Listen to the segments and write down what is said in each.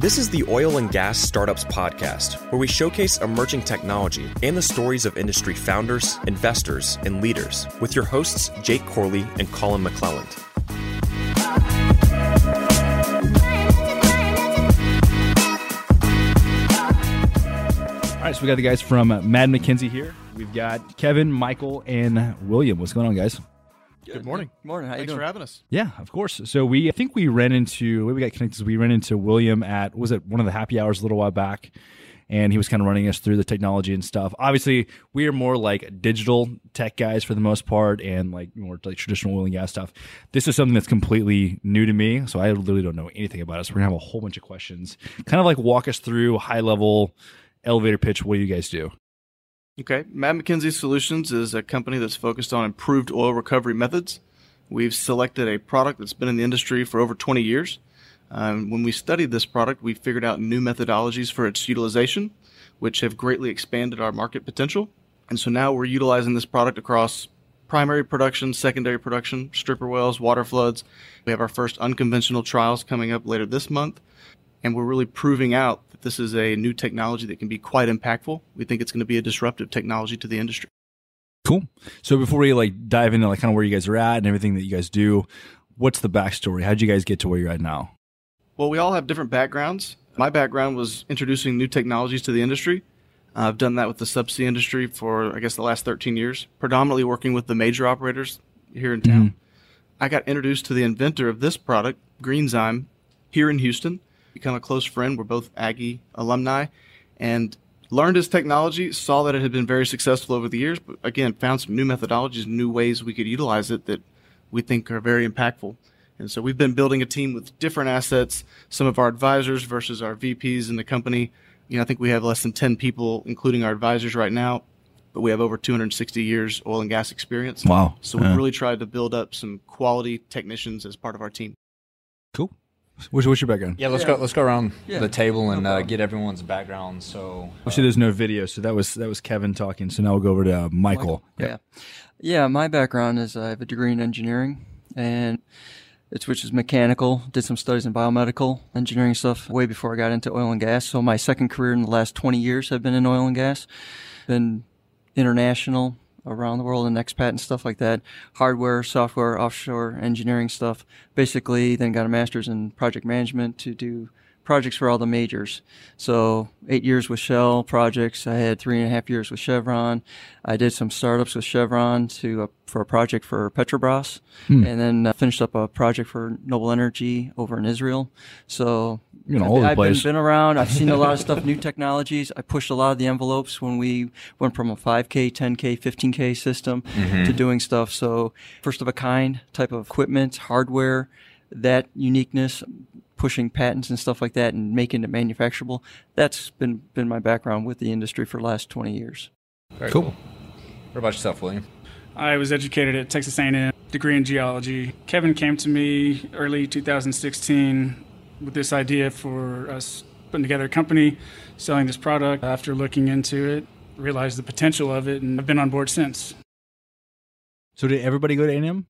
This is the Oil and Gas Startups Podcast, where we showcase emerging technology and the stories of industry founders, investors, and leaders with your hosts, Jake Corley and Colin McClelland. All right, so we got the guys from Mad McKenzie here. We've got Kevin, Michael, and William. What's going on, guys? Good morning. Good morning. How you Thanks doing? for having us. Yeah, of course. So we, I think we ran into, the we got connected is we ran into William at, was it one of the happy hours a little while back? And he was kind of running us through the technology and stuff. Obviously, we are more like digital tech guys for the most part and like more like traditional oil and gas stuff. This is something that's completely new to me. So I literally don't know anything about it. So we're going to have a whole bunch of questions. Kind of like walk us through high level elevator pitch. What do you guys do? Okay. Matt McKinsey Solutions is a company that's focused on improved oil recovery methods. We've selected a product that's been in the industry for over 20 years. Um, when we studied this product, we figured out new methodologies for its utilization, which have greatly expanded our market potential. And so now we're utilizing this product across primary production, secondary production, stripper wells, water floods. We have our first unconventional trials coming up later this month. And we're really proving out that this is a new technology that can be quite impactful. We think it's going to be a disruptive technology to the industry. Cool. So before we like dive into like kind of where you guys are at and everything that you guys do, what's the backstory? How'd you guys get to where you're at now? Well, we all have different backgrounds. My background was introducing new technologies to the industry. Uh, I've done that with the subsea industry for, I guess, the last 13 years, predominantly working with the major operators here in town. I got introduced to the inventor of this product, Greenzyme, here in Houston. Become a close friend. We're both Aggie alumni, and learned his technology. Saw that it had been very successful over the years, but again, found some new methodologies, new ways we could utilize it that we think are very impactful. And so we've been building a team with different assets, some of our advisors versus our VPs in the company. You know, I think we have less than 10 people, including our advisors right now, but we have over 260 years oil and gas experience. Wow. So we've Yeah. really tried to build up some quality technicians as part of our team. Cool. What's, what's your background? Yeah, let's Yeah. go. Let's go around Yeah, the table and no uh, get everyone's background. So, Obviously, there's no video, so that was that was Kevin talking. So now we'll go over to uh, Michael. Yeah. Yeah, my background is I have a degree in engineering and it's which is mechanical. Did some studies in biomedical engineering stuff way before I got into oil and gas. So my second career in the last 20 years have been in oil and gas. Been international around the world and expat and stuff like that. Hardware, software, offshore engineering stuff. Basically, then got a master's in project management to do projects for all the majors. So eight years with Shell projects. I had three and a half years with Chevron. I did some startups with Chevron to uh, for a project for Petrobras, and then uh, finished up a project for Noble Energy over in Israel. So you know, in all over the I've place. Been, been around. I've seen a lot of stuff, new technologies. I pushed a lot of the envelopes when we went from a 5K, 10K, 15K system to doing stuff. So first of a kind type of equipment, hardware, that uniqueness, pushing patents and stuff like that, and making it manufacturable. That's been been my background with the industry for the last 20 years. very Cool. cool. What about yourself, William? I was educated at Texas A&M, degree in geology. Kevin came to me early 2016 with this idea for us putting together a company, selling this product. After looking into it, realized the potential of it, and I've been on board since. So did everybody go to A&M?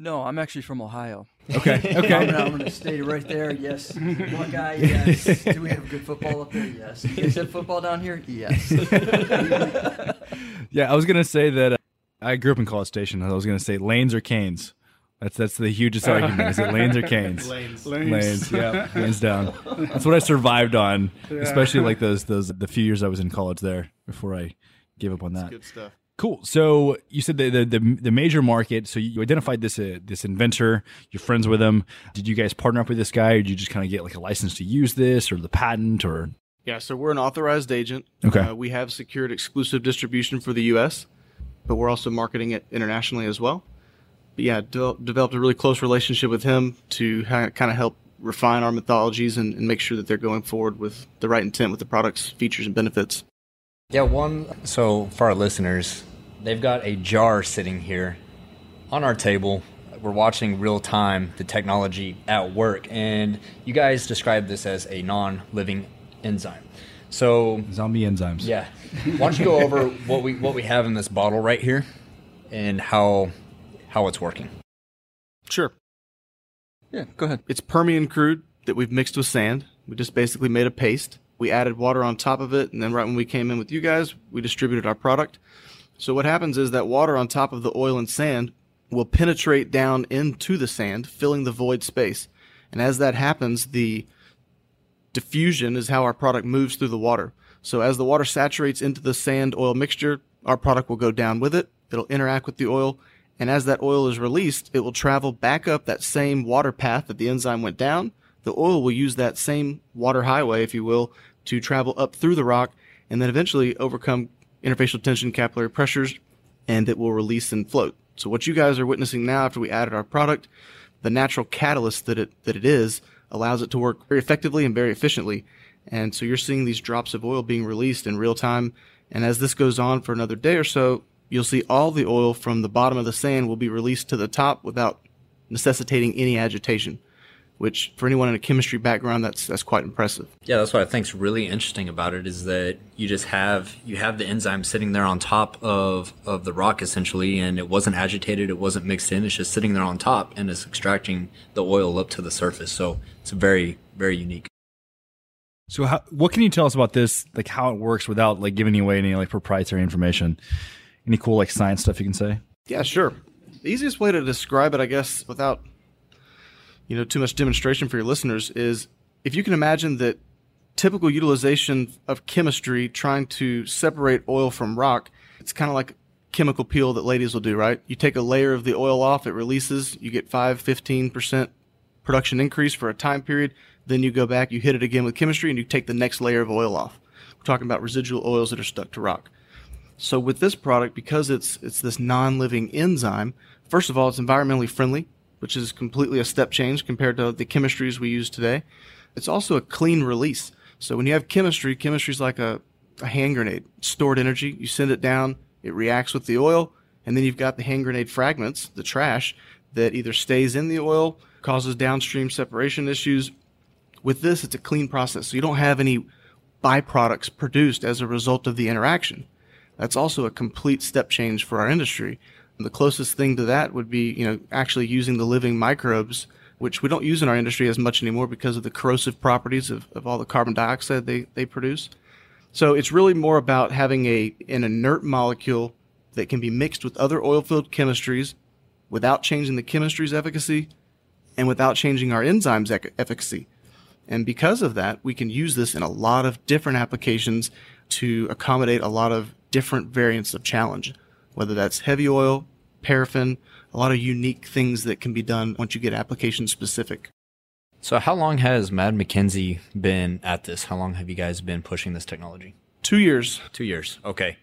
No, I'm actually from Ohio. Okay. I'm, Okay. I'm gonna stay right there. Yes. One guy. Yes. Do we have good football up there? Yes. You guys have football down here? Yes. yeah, I was gonna say that uh, I grew up in College Station. I was gonna say Layne's or Cane's. That's that's the hugest argument. Is it Layne's or Cane's? Layne's. Layne's, yeah, hands down. That's what I survived on, especially like those those the few years I was in college there before I gave up on that. Good stuff. Cool. So you said the the, the, the major market. So you identified this uh, this inventor. You're friends with him. Did you guys partner up with this guy, or did you just kind of get like a license to use this, or the patent, or Yeah, so we're an authorized agent. Okay. Uh, we have secured exclusive distribution for the U.S., but we're also marketing it internationally as well. But yeah, de- developed a really close relationship with him to ha- kind of help refine our mythologies and, and make sure that they're going forward with the right intent with the product's features and benefits. Yeah, one. So for our listeners, they've got a jar sitting here on our table. We're watching real time the technology at work, and you guys describe this as a non-living enzyme. So zombie enzymes? yeah, why don't you go over what we what we have in this bottle right here, and how how it's working? Sure. yeah. Go ahead. It's Permian crude that we've mixed with sand. We just basically made a paste. We added water on top of it, and then right when we came in with you guys, we distributed our product. So what happens is that water on top of the oil and sand will penetrate down into the sand, filling the void space. And as that happens, the diffusion is how our product moves through the water. So as the water saturates into the sand oil mixture, our product will go down with it. It'll interact with the oil. And as that oil is released, it will travel back up that same water path that the enzyme went down. The oil will use that same water highway, if you will, to travel up through the rock and then eventually overcome interfacial tension capillary pressures and it will release and float. So what you guys are witnessing now after we added our product, the natural catalyst that it that it is allows it to work very effectively and very efficiently. And so you're seeing these drops of oil being released in real time. And as this goes on for another day or so, you'll see all the oil from the bottom of the sand will be released to the top without necessitating any agitation which for anyone in a chemistry background, that's that's quite impressive. Yeah, that's what I think's really interesting about it is that you just have you have the enzyme sitting there on top of of the rock essentially, and it wasn't agitated, it wasn't mixed in, it's just sitting there on top, and it's extracting the oil up to the surface. So it's very very unique. So, how, what can you tell us about this? Like how it works without like giving away any like proprietary information? Any cool like science stuff you can say? Yeah, sure. The easiest way to describe it, I guess, without you know too much demonstration for your listeners is if you can imagine that typical utilization of chemistry trying to separate oil from rock it's kind of like chemical peel that ladies will do right? You take a layer of the oil off it releases you get 5 15% production increase for a time period then you go back you hit it again with chemistry and you take the next layer of oil off. We're talking about residual oils that are stuck to rock. So with this product because it's it's this non-living enzyme first of all it's environmentally friendly which is completely a step change compared to the chemistries we use today. It's also a clean release. So when you have chemistry, chemistry is like a, a hand grenade, stored energy. You send it down, it reacts with the oil, and then you've got the hand grenade fragments, the trash, that either stays in the oil, causes downstream separation issues. With this, it's a clean process. So you don't have any byproducts produced as a result of the interaction. That's also a complete step change for our industry. The closest thing to that would be, you know, actually using the living microbes, which we don't use in our industry as much anymore because of the corrosive properties of, of all the carbon dioxide they, they produce. So it's really more about having a an inert molecule that can be mixed with other oilfield chemistries without changing the chemistry's efficacy and without changing our enzymes' efficacy. And because of that, we can use this in a lot of different applications to accommodate a lot of different variants of challenge, whether that's heavy oil, paraffin, a lot of unique things that can be done once you get application specific. So, how long has Mad McKenzie been at this? How long have you guys been pushing this technology? Two years. Two years. Okay.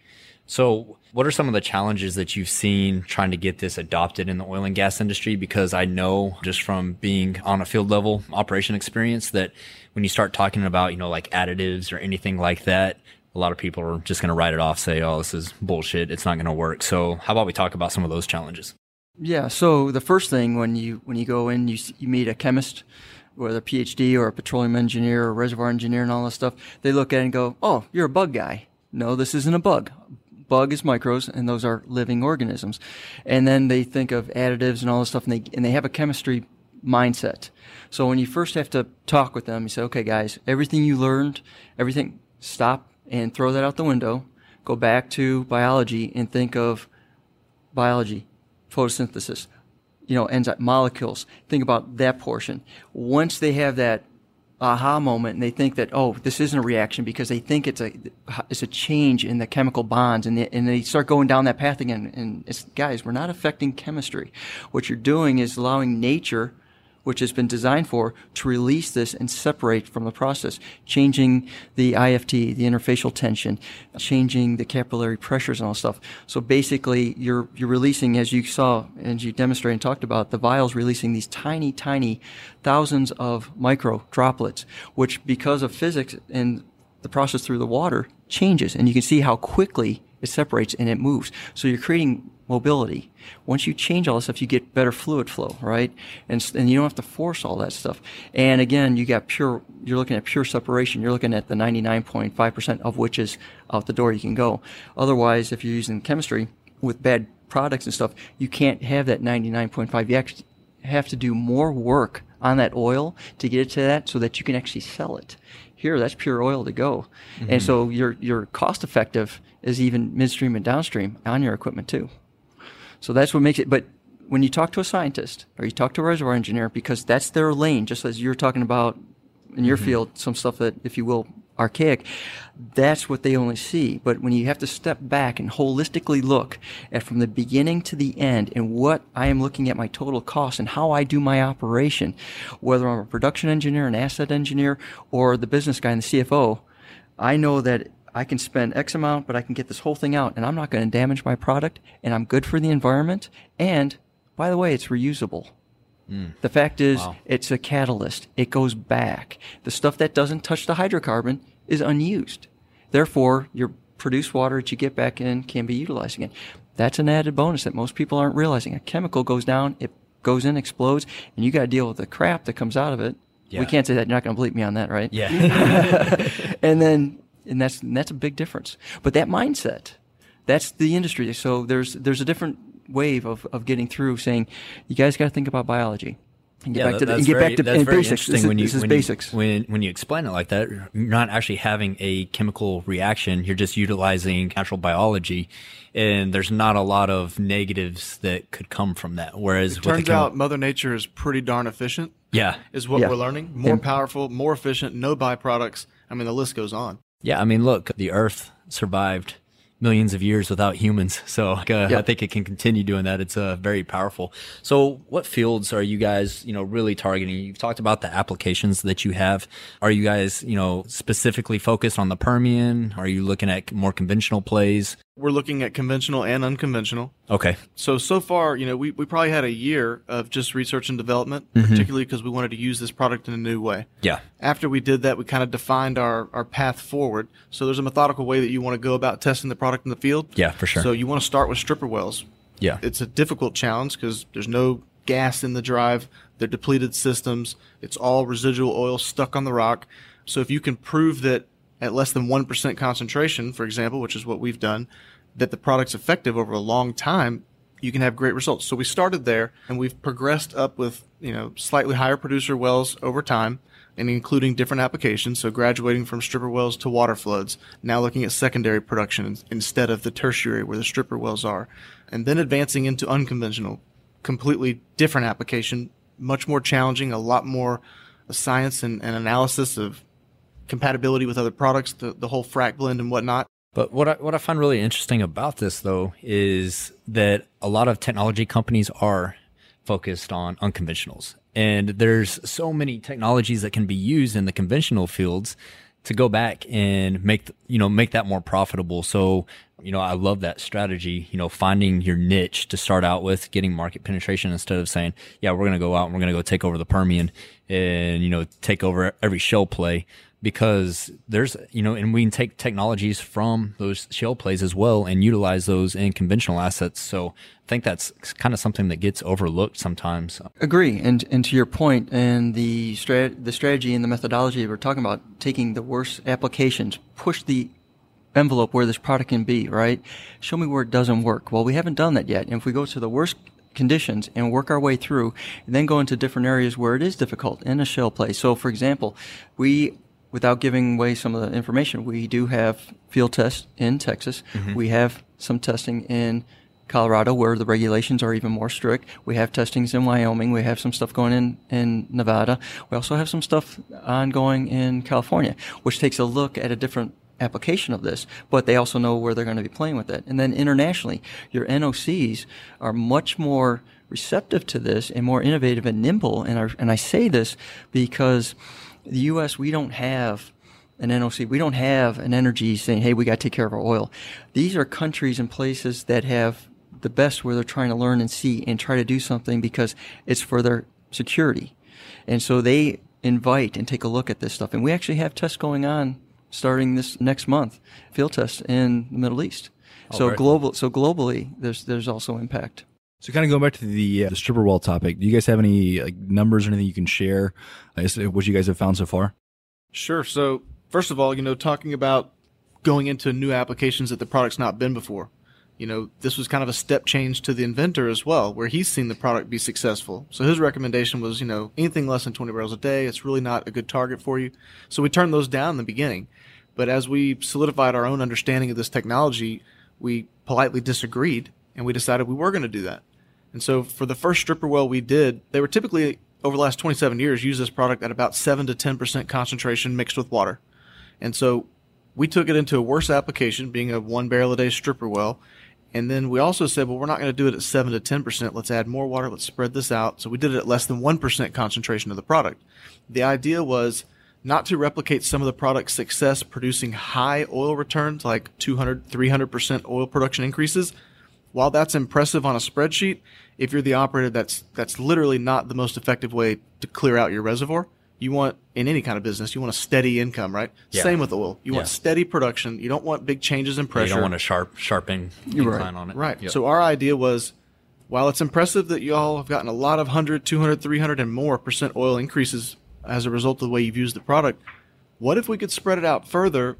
So, what are some of the challenges that you've seen trying to get this adopted in the oil and gas industry? Because I know just from being on a field level operation experience that when you start talking about, you know, like additives or anything like that, a lot of people are just going to write it off, say, oh, this is bullshit. It's not going to work. So, how about we talk about some of those challenges? Yeah. So, the first thing when you when you go in, you, you meet a chemist, whether a PhD or a petroleum engineer or reservoir engineer and all this stuff. They look at it and go, oh, you're a bug guy. No, this isn't a bug. Bug is microbes, and those are living organisms. And then they think of additives and all this stuff, and they and they have a chemistry mindset. So when you first have to talk with them, you say, okay, guys, everything you learned, everything, stop and throw that out the window, go back to biology and think of biology, photosynthesis, you know, enzyme molecules. Think about that portion. Once they have that aha moment and they think that oh this isn't a reaction because they think it's a it's a change in the chemical bonds and they, and they start going down that path again and it's guys we're not affecting chemistry what you're doing is allowing nature which has been designed for to release this and separate from the process, changing the IFT, the interfacial tension, changing the capillary pressures and all stuff. So basically, you're you're releasing, as you saw and you demonstrated and talked about, the vials releasing these tiny, tiny thousands of micro droplets, which because of physics and the process through the water changes, and you can see how quickly it separates and it moves. So you're creating mobility. Once you change all this stuff, you get better fluid flow, right? And, and you don't have to force all that stuff. And again, you got pure, you're looking at pure separation. You're looking at the 99.5% of which is out the door you can go. Otherwise, if you're using chemistry with bad products and stuff, you can't have that 99.5. You actually have to do more work on that oil to get it to that so that you can actually sell it. Here, that's pure oil to go. Mm-hmm. And so your, your cost effective is even midstream and downstream on your equipment too. So that's what makes it, but when you talk to a scientist or you talk to a reservoir engineer, because that's their lane, just as you're talking about in your mm-hmm. field, some stuff that, if you will, archaic, that's what they only see. But when you have to step back and holistically look at from the beginning to the end and what I am looking at my total cost and how I do my operation, whether I'm a production engineer, an asset engineer, or the business guy and the CFO, I know that I can spend X amount, but I can get this whole thing out and I'm not going to damage my product and I'm good for the environment. And by the way, it's reusable. Hmm. The fact is, it's a catalyst. It goes back. The stuff that doesn't touch the hydrocarbon is unused. Therefore, your produced water that you get back in can be utilized again. That's an added bonus that most people aren't realizing. A chemical goes down, it goes in, explodes, and you got to deal with the crap that comes out of it. Yeah. We can't say that. You're not going to bleep me on that, right? Yeah. and then and that's and that's a big difference. But that mindset, that's the industry. So there's there's a different wave of, of getting through saying, you guys got to think about biology. And get yeah, back to the, and get very, back to that's and very basics. interesting This is, when you this is when basics. You, when when you explain it like that, you're not actually having a chemical reaction. You're just utilizing natural biology, and there's not a lot of negatives that could come from that. Whereas with the Turns chemi- out Mother Nature is pretty darn efficient. yeah, Is what Yeah. we're learning. More Yeah. powerful, more efficient, no byproducts. I mean, the list goes on. Yeah, I mean, look, the Earth survived millions of years without humans, so uh, Yeah. I think it can continue doing that. It's uh, very powerful. So, what fields are you guys, you know, really targeting? You've talked about the applications that you have. Are you guys, you know, specifically focused on the Permian? Are you looking at more conventional plays? We're looking at conventional and unconventional. Okay, So so far, you know, we, we probably had a year of just research and development, Mm-hmm. particularly because we wanted to use this product in a new way. yeah, After we did that, we kind of defined our, our path forward. So there's a methodical way that you want to go about testing the product in the field. Yeah, for sure. So you want to start with stripper wells. yeah, It's a difficult challenge because there's no gas in the drive. They're depleted systems. It's all residual oil stuck on the rock. So if you can prove that at less than 1% concentration, for example, which is what we've done, that the product's effective over a long time, you can have great results. So we started there and we've progressed up with, you know, slightly higher producer wells over time and including different applications. So graduating from stripper wells to water floods, now looking at secondary production instead of the tertiary where the stripper wells are, and then advancing into unconventional, completely different application, much more challenging, a lot more science and, and analysis of compatibility with other products, the, the whole frac blend and whatnot. But what I, what I find really interesting about this, though, is that a lot of technology companies are focused on unconventionals, and there's so many technologies that can be used in the conventional fields to go back and make you know make that more profitable. So you know I love that strategy. You know, finding your niche to start out with, getting market penetration instead of saying, yeah, we're going to go out and we're going to go take over the Permian and you know take over every shale play because there's you know and we can take technologies from those shale plays as well and utilize those in conventional assets so i think that's kind of something that gets overlooked sometimes Agree, and and to your point, and the strat- the strategy and the methodology we're talking about, taking the worst applications, push the envelope where this product can be, right? Show me where it doesn't work. Well, we haven't done that yet. And if we go to the worst conditions and work our way through, and then go into different areas where it is difficult in a shale play. So, for example, we without giving away some of the information, we do have field tests in Texas. Mm-hmm. We have some testing in Colorado where the regulations are even more strict. We have testings in Wyoming. We have some stuff going in in Nevada. We also have some stuff ongoing in California, which takes a look at a different application of this, but they also know where they're going to be playing with it. And then internationally, your NOCs are much more receptive to this and more innovative and nimble. And, are, and I say this because the U.S., we don't have an NOC. We don't have an energy saying, hey, we got to take care of our oil. These are countries and places that have the best where they're trying to learn and see and try to do something because it's for their security. And so they invite and take a look at this stuff. And we actually have tests going on starting this next month, field tests in the Middle East. Oh, so very global, so globally, there's there's also impact. So, kind of going back to the, uh, the stripper well topic, do you guys have any like, numbers or anything you can share? Uh, what you guys have found so far? Sure. So, first of all, you know, talking about going into new applications that the product's not been before. you know, this was kind of a step change to the inventor as well, where he's seen the product be successful. So his recommendation was, you know, anything less than 20 barrels a day, it's really not a good target for you. So we turned those down in the beginning. But as we solidified our own understanding of this technology, we politely disagreed and we decided we were going to do that. And so for the first stripper well we did, they were typically over the last 27 years use this product at about 7 to 10% concentration mixed with water. And so we took it into a worse application, being a one barrel a day stripper well. And then we also said, well, we're not going to do it at 7 to 10%. Let's add more water. Let's spread this out. So we did it at less than 1% concentration of the product. The idea was not to replicate some of the product's success producing high oil returns like 200, 300% oil production increases. While that's impressive on a spreadsheet, if you're the operator, that's, that's literally not the most effective way to clear out your reservoir. You want, in any kind of business, you want a steady income, right? Yeah. Same with oil. You want steady production. You don't want big changes in pressure. You don't want a sharp, sharpening You're incline right. on it. Right. Yep. So our idea was, while it's impressive that y'all have gotten a lot of 100, 200, 300 and more percent oil increases as a result of the way you've used the product, what if we could spread it out further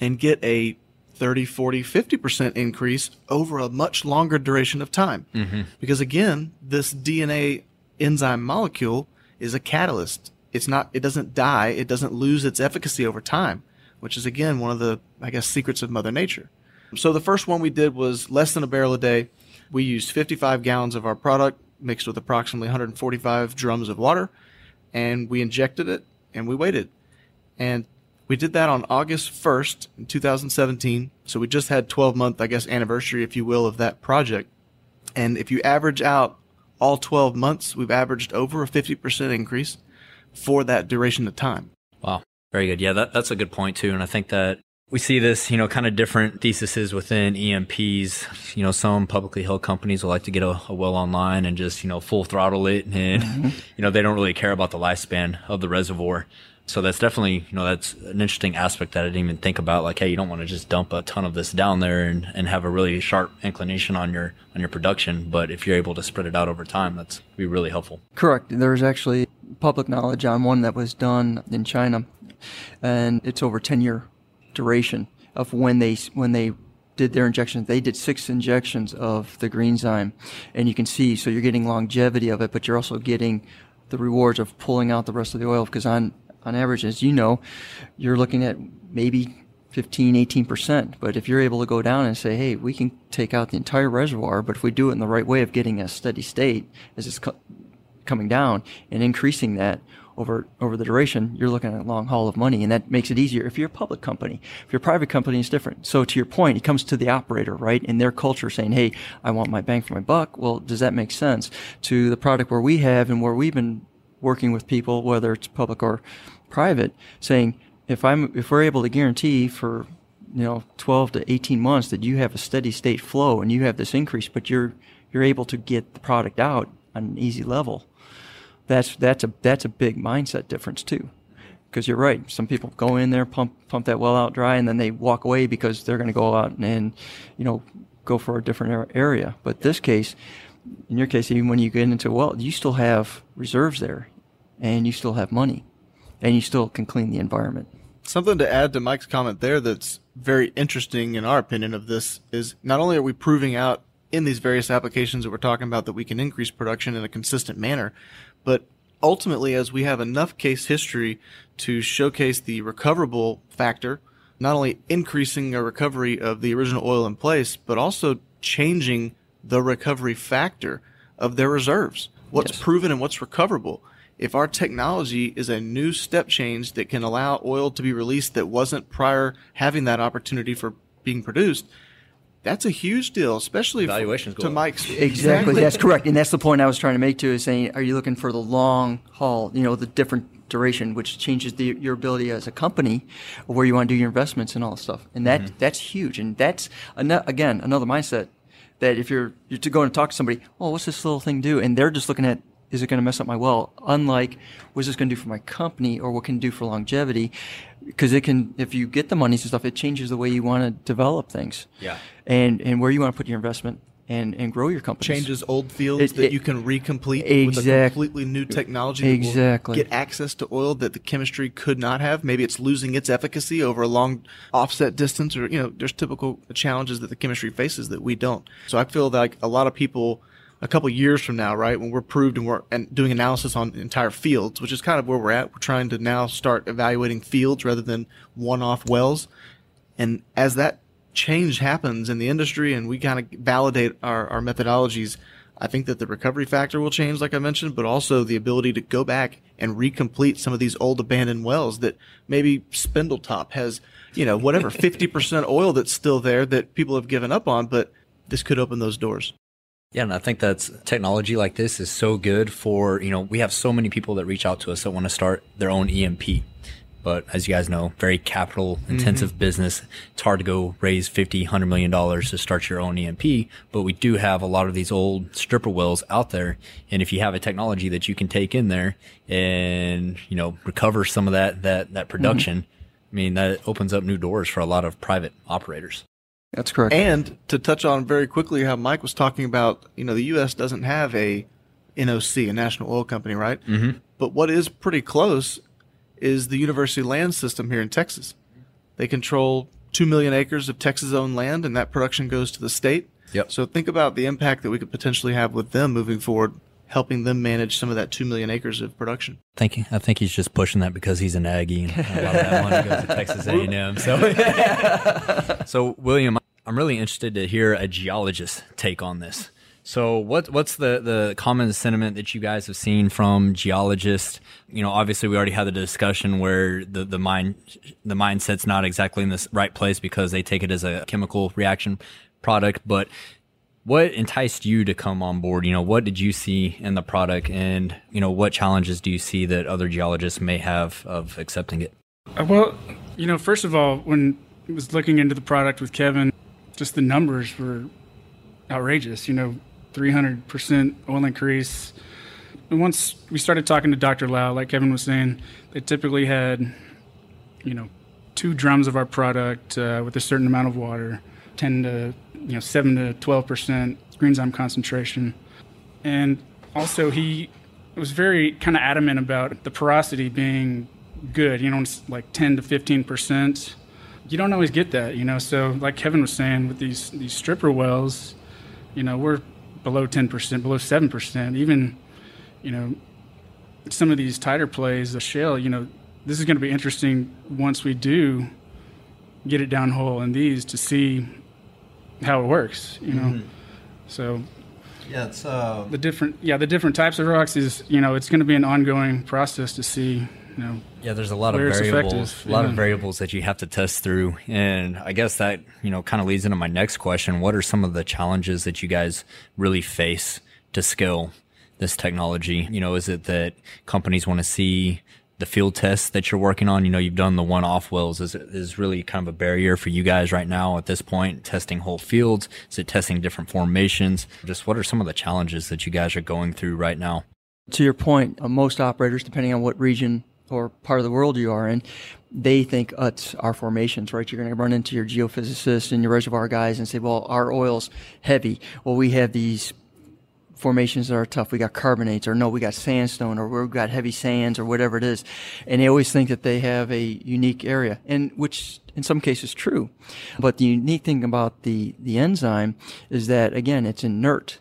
and get a 30, 40, 50% increase over a much longer duration of time? Mm-hmm. Because again, this DNA enzyme molecule is a catalyst. It's not, it doesn't die. It doesn't lose its efficacy over time, which is again, one of the, I guess, secrets of mother nature. So the first one we did was less than a barrel a day. We used 55 gallons of our product mixed with approximately 145 drums of water, and we injected it and we waited. And we did that on August 1st in 2017. So we just had 12 month, I guess, anniversary, if you will, of that project. And if you average out all 12 months, we've averaged over a 50% increase for that duration of time. Wow. Very good. Yeah, that, that's a good point too. And I think that we see this, you know, kind of different theses within E&Ps. You know, some publicly held companies will like to get a, a well online and just, you know, full throttle it. And, mm-hmm. you know, they don't really care about the lifespan of the reservoir. So that's definitely, you know, that's an interesting aspect that I didn't even think about. Like, hey, you don't want to just dump a ton of this down there and, and have a really sharp inclination on your on your production. But if you're able to spread it out over time, that's be really helpful. Correct. There's actually public knowledge on one that was done in China, and it's over 10 year duration of when they when they did their injections. They did six injections of the greenzyme, and you can see so you're getting longevity of it, but you're also getting the rewards of pulling out the rest of the oil because on on average, as you know, you're looking at maybe 15, 18%. But if you're able to go down and say, hey, we can take out the entire reservoir, but if we do it in the right way of getting a steady state as it's co- coming down and increasing that over over the duration, you're looking at a long haul of money, and that makes it easier. If you're a public company, if you're a private company, it's different. So to your point, it comes to the operator, right, and their culture saying, "Hey, I want my bang for my buck." Well, does that make sense? To the product where we have and where we've been working with people, whether it's public or private, saying, if I'm if we're able to guarantee for you know 12 to 18 months that you have a steady state flow and you have this increase, but you're you're able to get the product out on an easy level that's that's a that's a big mindset difference too. Because you're right some people go in there pump pump that well out dry and then they walk away because they're going to go out and, and you know go for a different area. But this case in your case even when you get into a well you still have reserves there and you still have money and you still can clean the environment. Something to add to Mike's comment there that's very interesting in our opinion of this is not only are we proving out in these various applications that we're talking about that we can increase production in a consistent manner, but ultimately as we have enough case history to showcase the recoverable factor, not only increasing a recovery of the original oil in place, but also changing the recovery factor of their reserves. What's Yes. proven and what's recoverable. If our technology is a new step change that can allow oil to be released that wasn't prior having that opportunity for being produced, that's a huge deal, especially if- Valuations go to up. Mike's Exactly. That's correct. And that's the point I was trying to make too is saying, are you looking for the long haul, you know, the different duration, which changes the, your ability as a company of where you want to do your investments and all that stuff. And that, mm-hmm. that's huge. And that's, ano- again, another mindset that if you're, you're to go and talk to somebody, oh, what's this little thing do? And they're just looking at, is it going to mess up my well? Unlike, what's this going to do for my company or what can it do for longevity? Because it can, if you get the monies and stuff, it changes the way you want to develop things Yeah. and and where you want to put your investment and, and grow your company. Changes old fields It- that it- you can recomplete with a completely new technology. that will Exactly. get access to oil that the chemistry could not have. Maybe it's losing its efficacy over a long offset distance, or you know, there's typical challenges that the chemistry faces that we don't. So I feel like a lot of people. A couple years from now, right, when we're proved and we're and doing analysis on entire fields, which is kind of where we're at. We're trying to now start evaluating fields rather than one-off wells. And as that change happens in the industry and we kind of validate our, our methodologies, I think that the recovery factor will change, like I mentioned, but also the ability to go back and recomplete some of these old abandoned wells that maybe Spindletop has, you know, whatever, 50% oil that's still there that people have given up on, but this could open those doors. Yeah, and I think that's technology like this is so good for, you know, we have so many people that reach out to us that want to start their own E&P. But as you guys know, very capital intensive mm-hmm. business. It's hard to go raise 50, 100 million dollars to start your own E&P. But we do have a lot of these old stripper wells out there. And if you have a technology that you can take in there and, you know, recover some of that, that, that mm-hmm. production, I mean, that opens up new doors for a lot of private operators. That's correct. And to touch on very quickly how Mike was talking about, you know, the U.S. doesn't have a NOC, a national oil company, right? Mm-hmm. But what is pretty close is the University Land System here in Texas. They control 2 million acres of Texas owned land, and that production goes to the state. Yep. So think about the impact that we could potentially have with them moving forward, helping them manage some of that 2 million acres of production. Thank you. I think he's just pushing that because he's an Aggie and a lot of that money goes to Texas A&M. So, so William, I'm really interested to hear a geologist take on this. So, what what's the the common sentiment that you guys have seen from geologists? You know, obviously we already had the discussion where the the mind the mindset's not exactly in the right place because they take it as a chemical reaction product, but what enticed you to come on board? You know, what did you see in the product, and you know, what challenges do you see that other geologists may have of accepting it? Uh, Well, you know, first of all, when I was looking into the product with Kevin, just the numbers were outrageous. You know, 300% oil increase. And once we started talking to Dr. Lau, like Kevin was saying, they typically had, you know, two drums of our product uh, with a certain amount of water, 10 to, you know, 7 to 12% greenzyme concentration. And also, he was very kind of adamant about the porosity being good, you know, like 10 to 15%. You don't always get that, you know. So, like Kevin was saying, with these, these stripper wells, you know, we're below 10%, below 7%. Even, you know, some of these tighter plays, the shale, you know, this is going to be interesting once we do get it down hole in these to see how it works, you know. So Yeah, it's uh, the different, yeah, the different types of rocks is, you know, it's going to be an ongoing process to see, you know, Yeah, there's a lot of variables, a lot of variables that you have to test through, and I guess that you know kind of leads into my next question. What are some of the challenges that you guys really face to scale this technology? You know, is it that companies want to see the field tests that you're working on? You know, you've done the one-off wells. Is is really kind of a barrier for you guys right now at this point? Testing whole fields? Is it testing different formations? Just what are some of the challenges that you guys are going through right now? to your point, uh, most operators, depending on what region or part of the world you are in, they think uh, it's our formations, right? You're going to run into your geophysicists and your reservoir guys and say, well, our oil's heavy. Well, we have these formations that are tough. We got carbonates, or no, we got sandstone, or we've got heavy sands, or whatever it is. And they always think that they have a unique area, and which in some cases true. But the unique thing about the, the enzyme is that, again, it's inert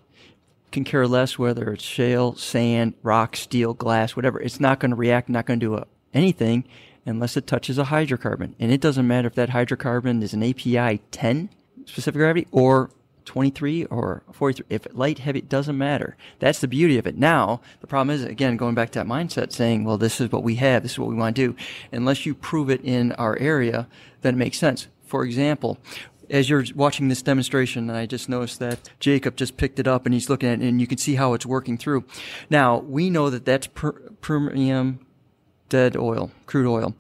can care less whether it's shale, sand, rock, steel, glass, whatever. It's not going to react, not going to do a, anything unless it touches a hydrocarbon. And it doesn't matter if that hydrocarbon is an API 10 specific gravity or 23 or 43. If light, heavy, it doesn't matter. That's the beauty of it. Now, the problem is, again, going back to that mindset saying, well, this is what we have, this is what we want to do. Unless you prove it in our area, then it makes sense. For example, as you're watching this demonstration, and I just noticed that Jacob just picked it up and he's looking at it, and you can see how it's working through. Now, we know that that's per- Permian dead oil, crude oil,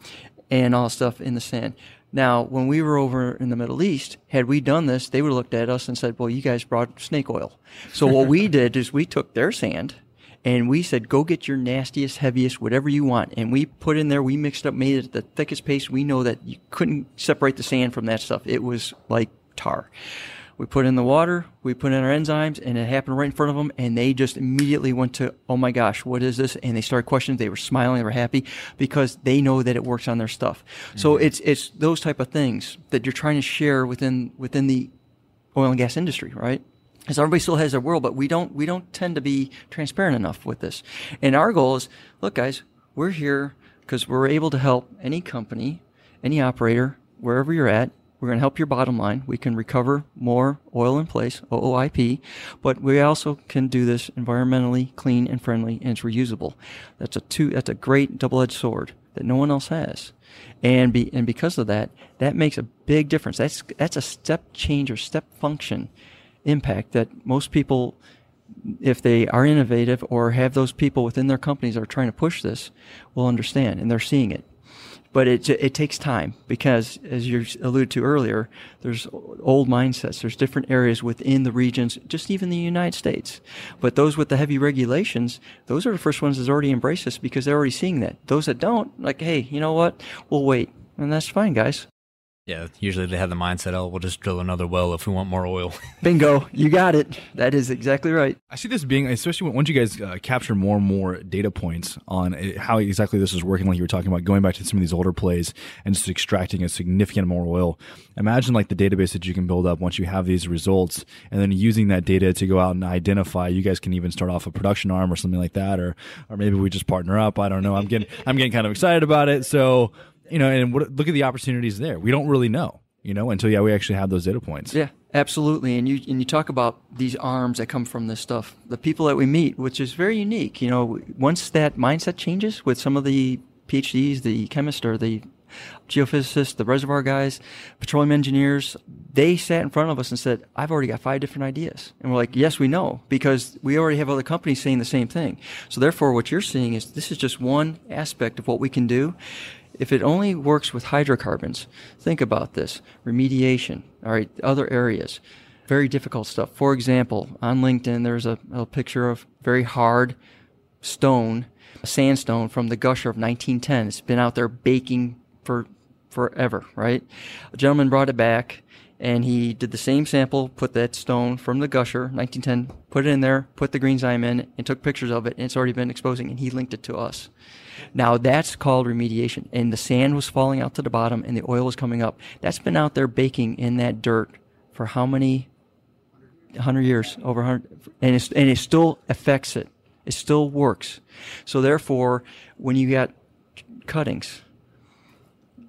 and all stuff in the sand. Now, when we were over in the Middle East, had we done this, they would have looked at us and said, well, you guys brought snake oil. So what we did is we took their sand and we said, go get your nastiest, heaviest, whatever you want. And we put in there, we mixed up, made it the thickest paste. We know that you couldn't separate the sand from that stuff. It was like tar. We put in the water, we put in our enzymes, and it happened right in front of them. And they just immediately went to, oh my gosh, what is this? And they started questioning. They were smiling, they were happy because they know that it works on their stuff. Mm-hmm. So it's it's those type of things that you're trying to share within within the oil and gas industry, right? Because everybody still has their world, but we don't we don't tend to be transparent enough with this. And our goal is, look, guys, we're here because we're able to help any company, any operator, wherever you're at. We're going to help your bottom line. We can recover more oil in place, OOIP, but we also can do this environmentally clean and friendly and it's reusable. That's a two, that's a great double-edged sword that no one else has. And be, and because of that, that makes a big difference. That's, that's a step change or step function impact that most people if they are innovative or have those people within their companies that are trying to push this will understand and they're seeing it. But it, it takes time because as you alluded to earlier there's old mindsets. There's different areas within the regions just even the united states. But those with the heavy regulations those are the first ones that already embrace this because they're already seeing that. Those that don't like hey you know what? We'll wait. And that's fine guys yeah, usually they have the mindset, oh, we'll just drill another well if we want more oil. Bingo, you got it. That is exactly right. I see this being, especially once you guys uh, capture more and more data points on uh, how exactly this is working, like you were talking about, going back to some of these older plays and just extracting a significant more oil. Imagine like the database that you can build up once you have these results, and then using that data to go out and identify. You guys can even start off a production arm or something like that, or or maybe we just partner up. I don't know. I'm getting I'm getting kind of excited about it. So you know, and what, look at the opportunities there. We don't really know, you know, until yeah, we actually have those data points. Yeah, absolutely. And you and you talk about these arms that come from this stuff. The people that we meet, which is very unique. You know, once that mindset changes with some of the PhDs, the chemists, or the geophysicists, the reservoir guys, petroleum engineers, they sat in front of us and said, I've already got five different ideas. And we're like, yes, we know, because we already have other companies saying the same thing. So therefore, what you're seeing is this is just one aspect of what we can do. If it only works with hydrocarbons, think about this remediation, all right, other areas. Very difficult stuff. For example, on LinkedIn, there's a, a picture of very hard stone, sandstone from the gusher of 1910. It's been out there baking for forever, right? A gentleman brought it back and he did the same sample, put that stone from the gusher, 1910, put it in there, put the greenzyme in, and took pictures of it, and it's already been exposing, and he linked it to us. Now that's called remediation. And the sand was falling out to the bottom and the oil was coming up. That's been out there baking in that dirt for how many? 100 years, over 100. And, it's, and it still affects it. It still works. So therefore, when you got cuttings,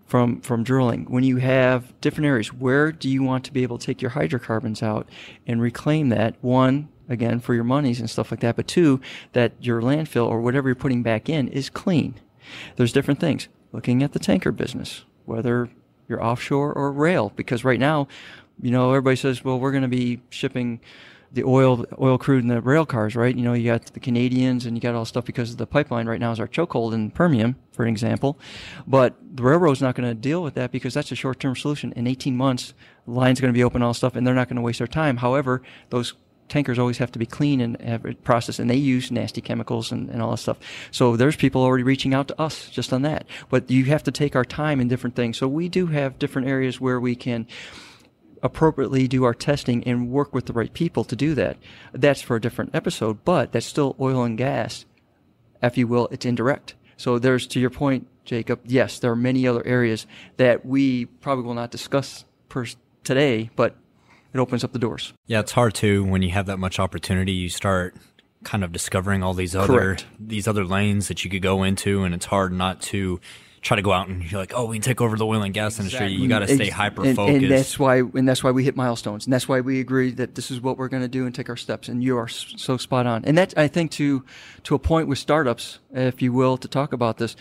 from from drilling when you have different areas where do you want to be able to take your hydrocarbons out and reclaim that one again for your monies and stuff like that. But two, that your landfill or whatever you're putting back in is clean. There's different things. Looking at the tanker business, whether you're offshore or rail, because right now, you know, everybody says, well, we're going to be shipping the oil, oil crude in the rail cars, right? You know, you got the Canadians and you got all stuff because the pipeline right now is our chokehold in Permian, for an example. But the railroad's not going to deal with that because that's a short-term solution. In 18 months, the line's going to be open, all stuff, and they're not going to waste their time. However, those tankers always have to be clean and have it processed, and they use nasty chemicals and, and all that stuff. So there's people already reaching out to us just on that. But you have to take our time in different things. So we do have different areas where we can appropriately do our testing and work with the right people to do that. That's for a different episode, but that's still oil and gas. If you will, it's indirect. So there's, to your point, Jacob, yes, there are many other areas that we probably will not discuss per today, but it opens up the doors. Yeah, it's hard too when you have that much opportunity. You start kind of discovering all these other Correct. these other lanes that you could go into, and it's hard not to try to go out and you're like, oh, we can take over the oil and gas exactly. industry. You got to stay hyper focused, and, and, that's why, and that's why we hit milestones, and that's why we agree that this is what we're going to do and take our steps. And you are so spot on. And that I think to to a point with startups, if you will, to talk about this,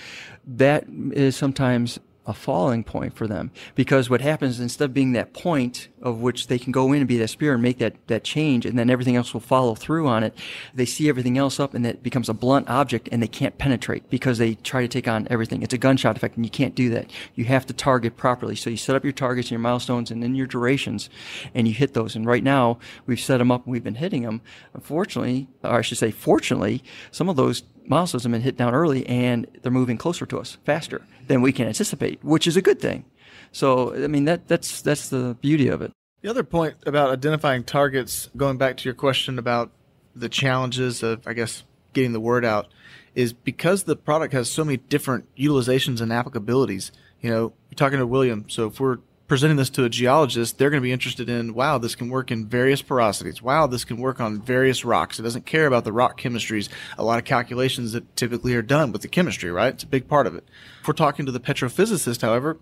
that is sometimes a falling point for them. Because what happens instead of being that point of which they can go in and be that spear and make that, that change and then everything else will follow through on it they see everything else up and it becomes a blunt object and they can't penetrate because they try to take on everything. It's a gunshot effect and you can't do that. You have to target properly. So you set up your targets and your milestones and then your durations and you hit those. And right now we've set them up and we've been hitting them unfortunately or i should say fortunately some of those milestones have been hit down early and they're moving closer to us faster than we can anticipate, which is a good thing. So, I mean, that, that's, that's the beauty of it. The other point about identifying targets, going back to your question about the challenges of, I guess, getting the word out, is because the product has so many different utilizations and applicabilities. You know, you're talking to William, so if we're presenting this to a geologist, they're going to be interested in, wow, this can work in various porosities. Wow, this can work on various rocks. It doesn't care about the rock chemistries. A lot of calculations that typically are done with the chemistry, right? It's a big part of it. If we're talking to the petrophysicist, however,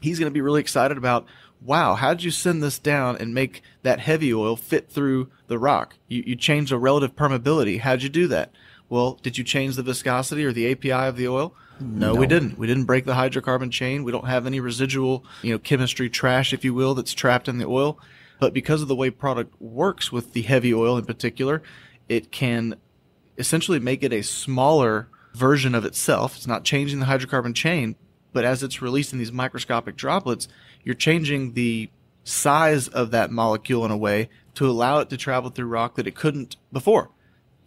he's going to be really excited about, wow, how did you send this down and make that heavy oil fit through the rock? You, you changed the relative permeability. How'd you do that? Well, did you change the viscosity or the API of the oil? No, no, we didn't. We didn't break the hydrocarbon chain. We don't have any residual, you know, chemistry trash, if you will, that's trapped in the oil. But because of the way product works with the heavy oil in particular, it can essentially make it a smaller version of itself. It's not changing the hydrocarbon chain, but as it's released in these microscopic droplets, you're changing the size of that molecule in a way to allow it to travel through rock that it couldn't before.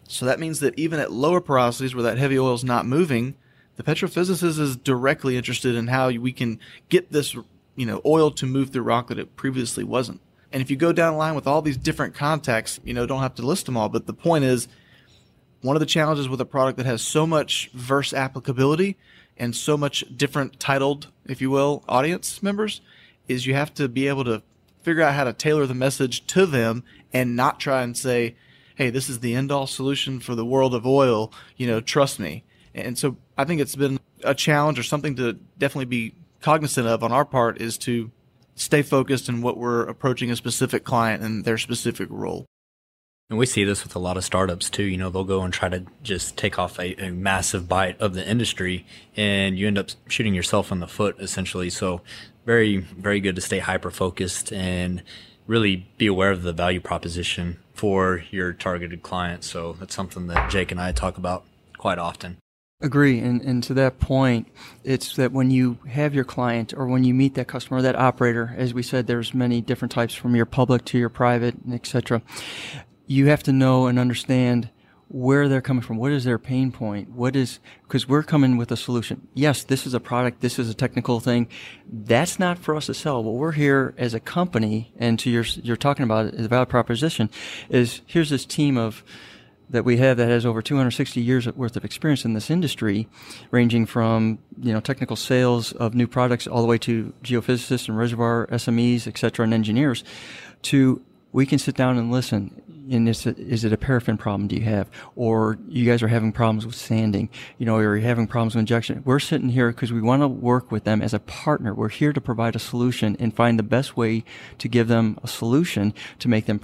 So that means that even at lower porosities where that heavy oil is not moving, the petrophysicist is directly interested in how we can get this, you know, oil to move through rock that it previously wasn't. And if you go down the line with all these different contacts, you know, don't have to list them all, but the point is one of the challenges with a product that has so much verse applicability and so much different titled, if you will, audience members is you have to be able to figure out how to tailor the message to them and not try and say, Hey, this is the end all solution for the world of oil. You know, trust me. And so I think it's been a challenge or something to definitely be cognizant of on our part is to stay focused in what we're approaching a specific client and their specific role. And we see this with a lot of startups too. You know, they'll go and try to just take off a, a, massive bite of the industry and you end up shooting yourself in the foot essentially. So very, very good to stay hyper focused and really be aware of the value proposition for your targeted client. So that's something that Jake and I talk about quite often. Agree. And, and to that point, it's that when you have your client or when you meet that customer, that operator, as we said, there's many different types from your public to your private, etc. You have to know and understand where they're coming from. What is their pain point? What is, because we're coming with a solution. Yes, this is a product. This is a technical thing. That's not for us to sell. What we're here as a company and to your, you're talking about the value proposition is here's this team of, that we have that has over 260 years worth of experience in this industry, ranging from you know technical sales of new products all the way to geophysicists and reservoir SMEs, et cetera, and engineers, to we can sit down and listen. And is it, is it a paraffin problem do you have? Or you guys are having problems with sanding, you know, or you're having problems with injection. We're sitting here because we want to work with them as a partner. We're here to provide a solution and find the best way to give them a solution to make them,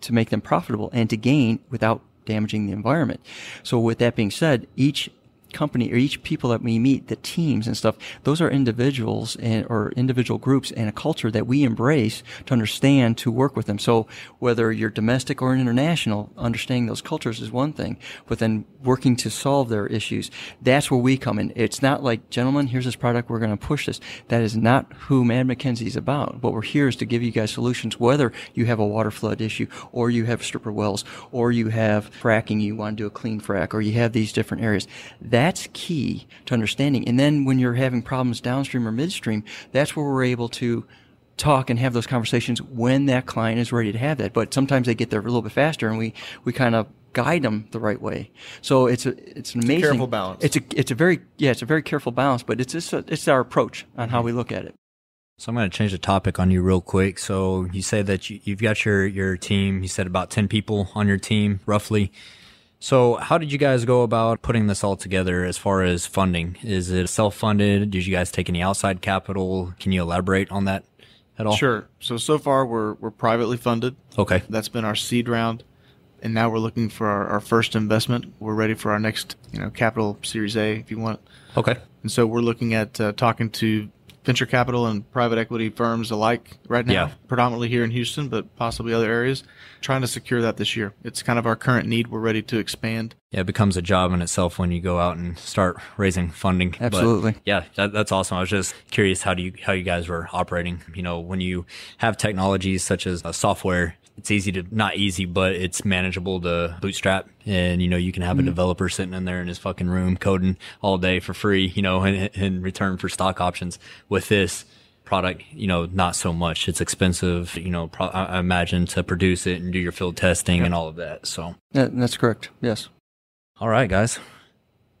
to make them profitable and to gain without damaging the environment. So with that being said, each company or each people that we meet, the teams and stuff, those are individuals and or individual groups and a culture that we embrace to understand to work with them. So whether you're domestic or international, understanding those cultures is one thing, but then working to solve their issues, that's where we come in. It's not like, gentlemen, here's this product, we're going to push this. That is not who Mad Mackenzie is about. What we're here is to give you guys solutions, whether you have a water flood issue or you have stripper wells or you have fracking, you want to do a clean frac or you have these different areas. That's key to understanding. And then when you're having problems downstream or midstream, that's where we're able to talk and have those conversations when that client is ready to have that. But sometimes they get there a little bit faster and we, we kind of guide them the right way. So it's a, it's an amazing, it's careful balance. It's a, it's a very, yeah, it's a very careful balance, but it's just a, it's our approach on how mm-hmm. we look at it. So I'm going to change the topic on you real quick. So you say that you, you've got your, your team, you said about 10 people on your team roughly. So, how did you guys go about putting this all together as far as funding? Is it self funded? Did you guys take any outside capital? Can you elaborate on that at all? Sure. So, so far we're, we're privately funded. Okay. That's been our seed round. And now we're looking for our, our first investment. We're ready for our next, you know, capital series A, if you want. Okay. And so we're looking at uh, talking to venture capital and private equity firms alike right now, yeah. predominantly here in Houston, but possibly other areas, trying to secure that this year. It's kind of our current need. We're ready to expand. Yeah, it becomes a job in itself when you go out and start raising funding. Absolutely. But yeah, that, that's awesome. I was just curious how do you how you guys were operating. You know, when you have technologies such as uh, software it's easy to not easy, but it's manageable to bootstrap. And you know, you can have a mm-hmm. developer sitting in there in his fucking room coding all day for free, you know, in, in return for stock options. With this, product, you know, not so much. It's expensive, you know, pro- I imagine to produce it and do your field testing and all of that. So, yeah, that's correct. Yes. All right, guys.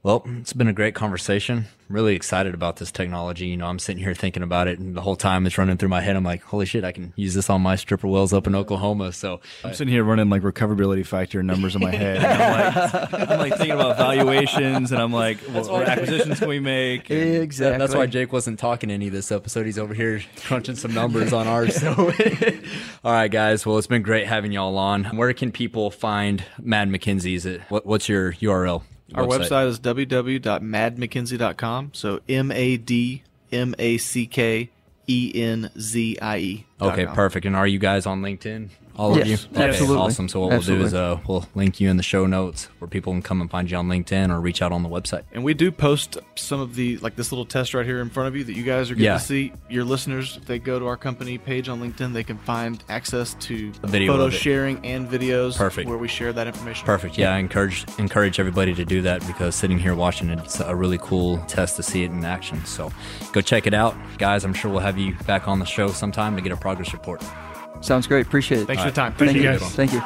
Well, it's been a great conversation. Really excited about this technology. You know, I'm sitting here thinking about it, and the whole time it's running through my head. I'm like, holy shit, I can use this on my stripper wells up in Oklahoma. So I'm sitting here running like recoverability factor numbers in my head. I'm like, I'm like thinking about valuations, and I'm like, what, what acquisitions can we make? Exactly. that's why Jake wasn't talking any of this episode. He's over here crunching some numbers on ours. So, all right, guys. Well, it's been great having y'all on. Where can people find Mad Mackenzie? Is it what, what's your URL? Our website, is www.madmackenzie.com. So M A D M A C K E N Z I E. Okay, perfect. And are you guys on LinkedIn? All of you? Okay, absolutely. awesome. So what we'll do is uh, we'll link you in the show notes where people can come and find you on LinkedIn or reach out on the website. And we do post some of the like this little test right here in front of you that you guys are getting Yeah. to see. Your listeners, if they go to our company page on LinkedIn, they can find access to A video photo sharing and videos. Perfect. Where we share that information. Perfect. Yeah, I encourage encourage everybody to do that because sitting here watching it, it's a really cool test to see it in action. So go check it out, guys. I'm sure we'll have you back on the show sometime to get a progress report. Sounds great. Appreciate it. Thanks for the time. Thank you, you. guys. Thank you.